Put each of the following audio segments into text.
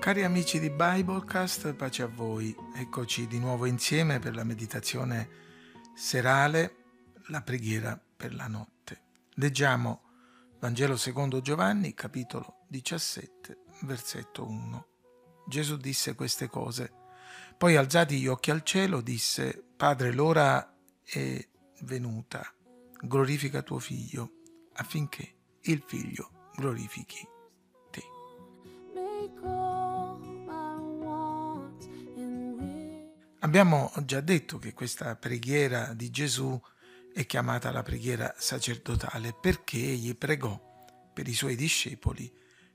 Cari amici di Biblecast, pace a voi. Eccoci di nuovo insieme per la meditazione serale, la preghiera per la notte. Leggiamo Vangelo secondo Giovanni, capitolo 17, versetto 1. Gesù disse queste cose. Poi alzati gli occhi al cielo, disse, Padre, l'ora è venuta, glorifica tuo figlio, affinché il figlio glorifichi Abbiamo già detto che questa preghiera di Gesù è chiamata la preghiera sacerdotale perché egli pregò per i suoi discepoli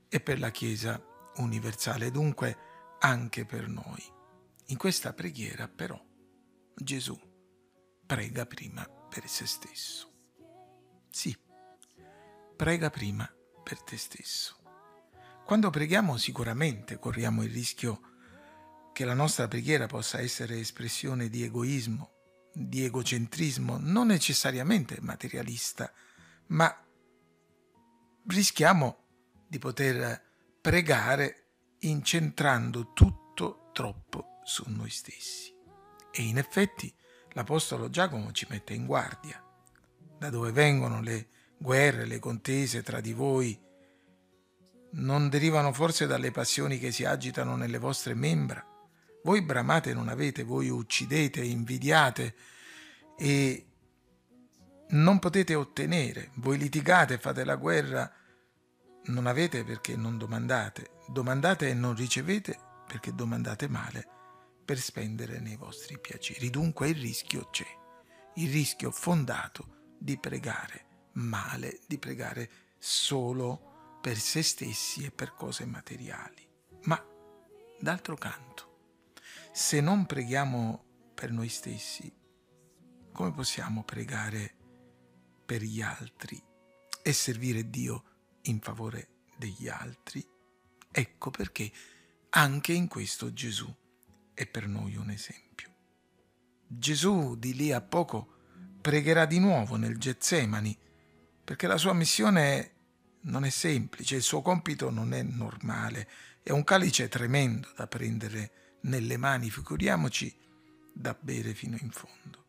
e per la Chiesa universale, dunque anche per noi. In questa preghiera però Gesù prega prima per se stesso. Sì, prega prima per te stesso. Quando preghiamo sicuramente corriamo il rischio che la nostra preghiera possa essere espressione di egoismo, di egocentrismo, non necessariamente materialista, ma rischiamo di poter pregare incentrando tutto troppo su noi stessi. E in effetti l'Apostolo Giacomo ci mette in guardia. Da dove vengono le guerre, le contese tra di voi, non derivano forse dalle passioni che si agitano nelle vostre membra? Voi bramate non avete, voi uccidete, invidiate e non potete ottenere, voi litigate, fate la guerra, non avete perché non domandate, domandate e non ricevete perché domandate male per spendere nei vostri piaceri. Dunque il rischio c'è, il rischio fondato di pregare male, di pregare solo per se stessi e per cose materiali. Ma d'altro canto, se non preghiamo per noi stessi, come possiamo pregare per gli altri e servire Dio in favore degli altri? Ecco perché anche in questo Gesù è per noi un esempio. Gesù di lì a poco pregherà di nuovo nel Getsemani, perché la sua missione non è semplice, il suo compito non è normale, è un calice tremendo da prendere nelle mani, figuriamoci da bere fino in fondo.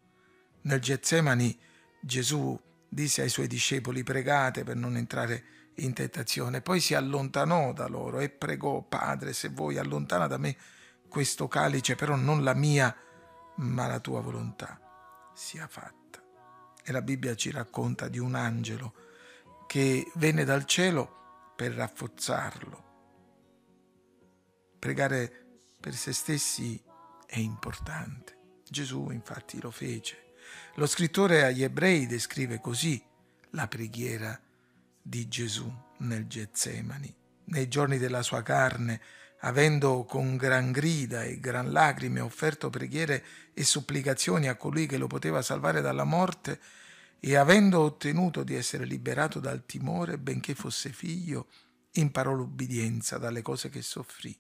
Nel Getsemani Gesù disse ai suoi discepoli pregate per non entrare in tentazione, poi si allontanò da loro e pregò, Padre, se vuoi allontana da me questo calice, però non la mia, ma la tua volontà sia fatta. E la Bibbia ci racconta di un angelo che venne dal cielo per rafforzarlo. Pregare per se stessi è importante. Gesù infatti lo fece. Lo scrittore agli ebrei descrive così la preghiera di Gesù nel Getsemani. Nei giorni della sua carne, avendo con gran grida e gran lacrime offerto preghiere e supplicazioni a colui che lo poteva salvare dalla morte, e avendo ottenuto di essere liberato dal timore, benché fosse figlio, imparò l'ubbidienza dalle cose che soffrì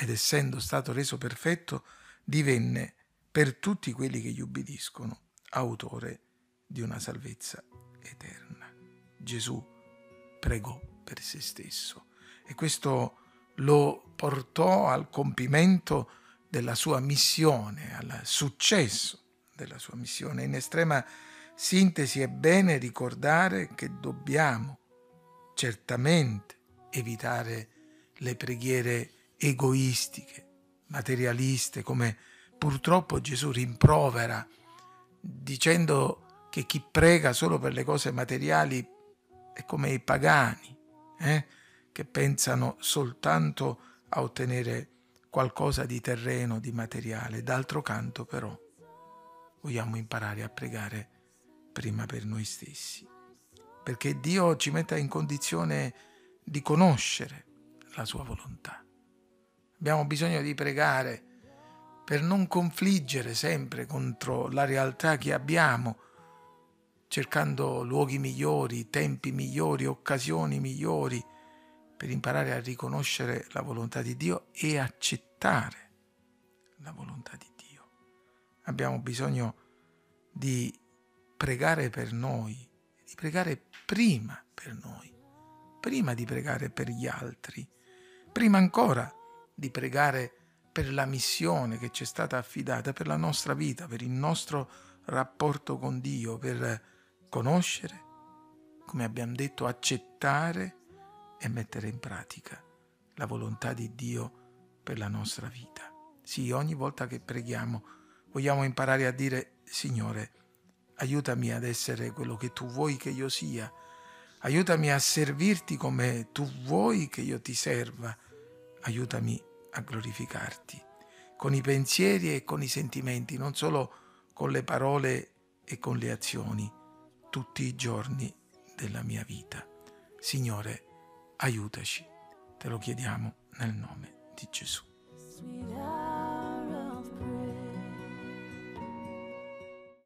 ed essendo stato reso perfetto, divenne per tutti quelli che gli ubbidiscono autore di una salvezza eterna. Gesù pregò per se stesso e questo lo portò al compimento della sua missione, al successo della sua missione. In estrema sintesi è bene ricordare che dobbiamo certamente evitare le preghiere egoistiche, materialiste, come purtroppo Gesù rimprovera dicendo che chi prega solo per le cose materiali è come i pagani, eh? che pensano soltanto a ottenere qualcosa di terreno, di materiale. D'altro canto però vogliamo imparare a pregare prima per noi stessi, perché Dio ci metta in condizione di conoscere la sua volontà. Abbiamo bisogno di pregare per non confliggere sempre contro la realtà che abbiamo, cercando luoghi migliori, tempi migliori, occasioni migliori, per imparare a riconoscere la volontà di Dio e accettare la volontà di Dio. Abbiamo bisogno di pregare per noi, di pregare prima per noi, prima di pregare per gli altri, prima ancora di pregare per la missione che ci è stata affidata, per la nostra vita, per il nostro rapporto con Dio, per conoscere, come abbiamo detto, accettare e mettere in pratica la volontà di Dio per la nostra vita. Sì, ogni volta che preghiamo vogliamo imparare a dire, Signore, aiutami ad essere quello che tu vuoi che io sia, aiutami a servirti come tu vuoi che io ti serva, aiutami a glorificarti con i pensieri e con i sentimenti, non solo con le parole e con le azioni, tutti i giorni della mia vita. Signore, aiutaci, te lo chiediamo nel nome di Gesù.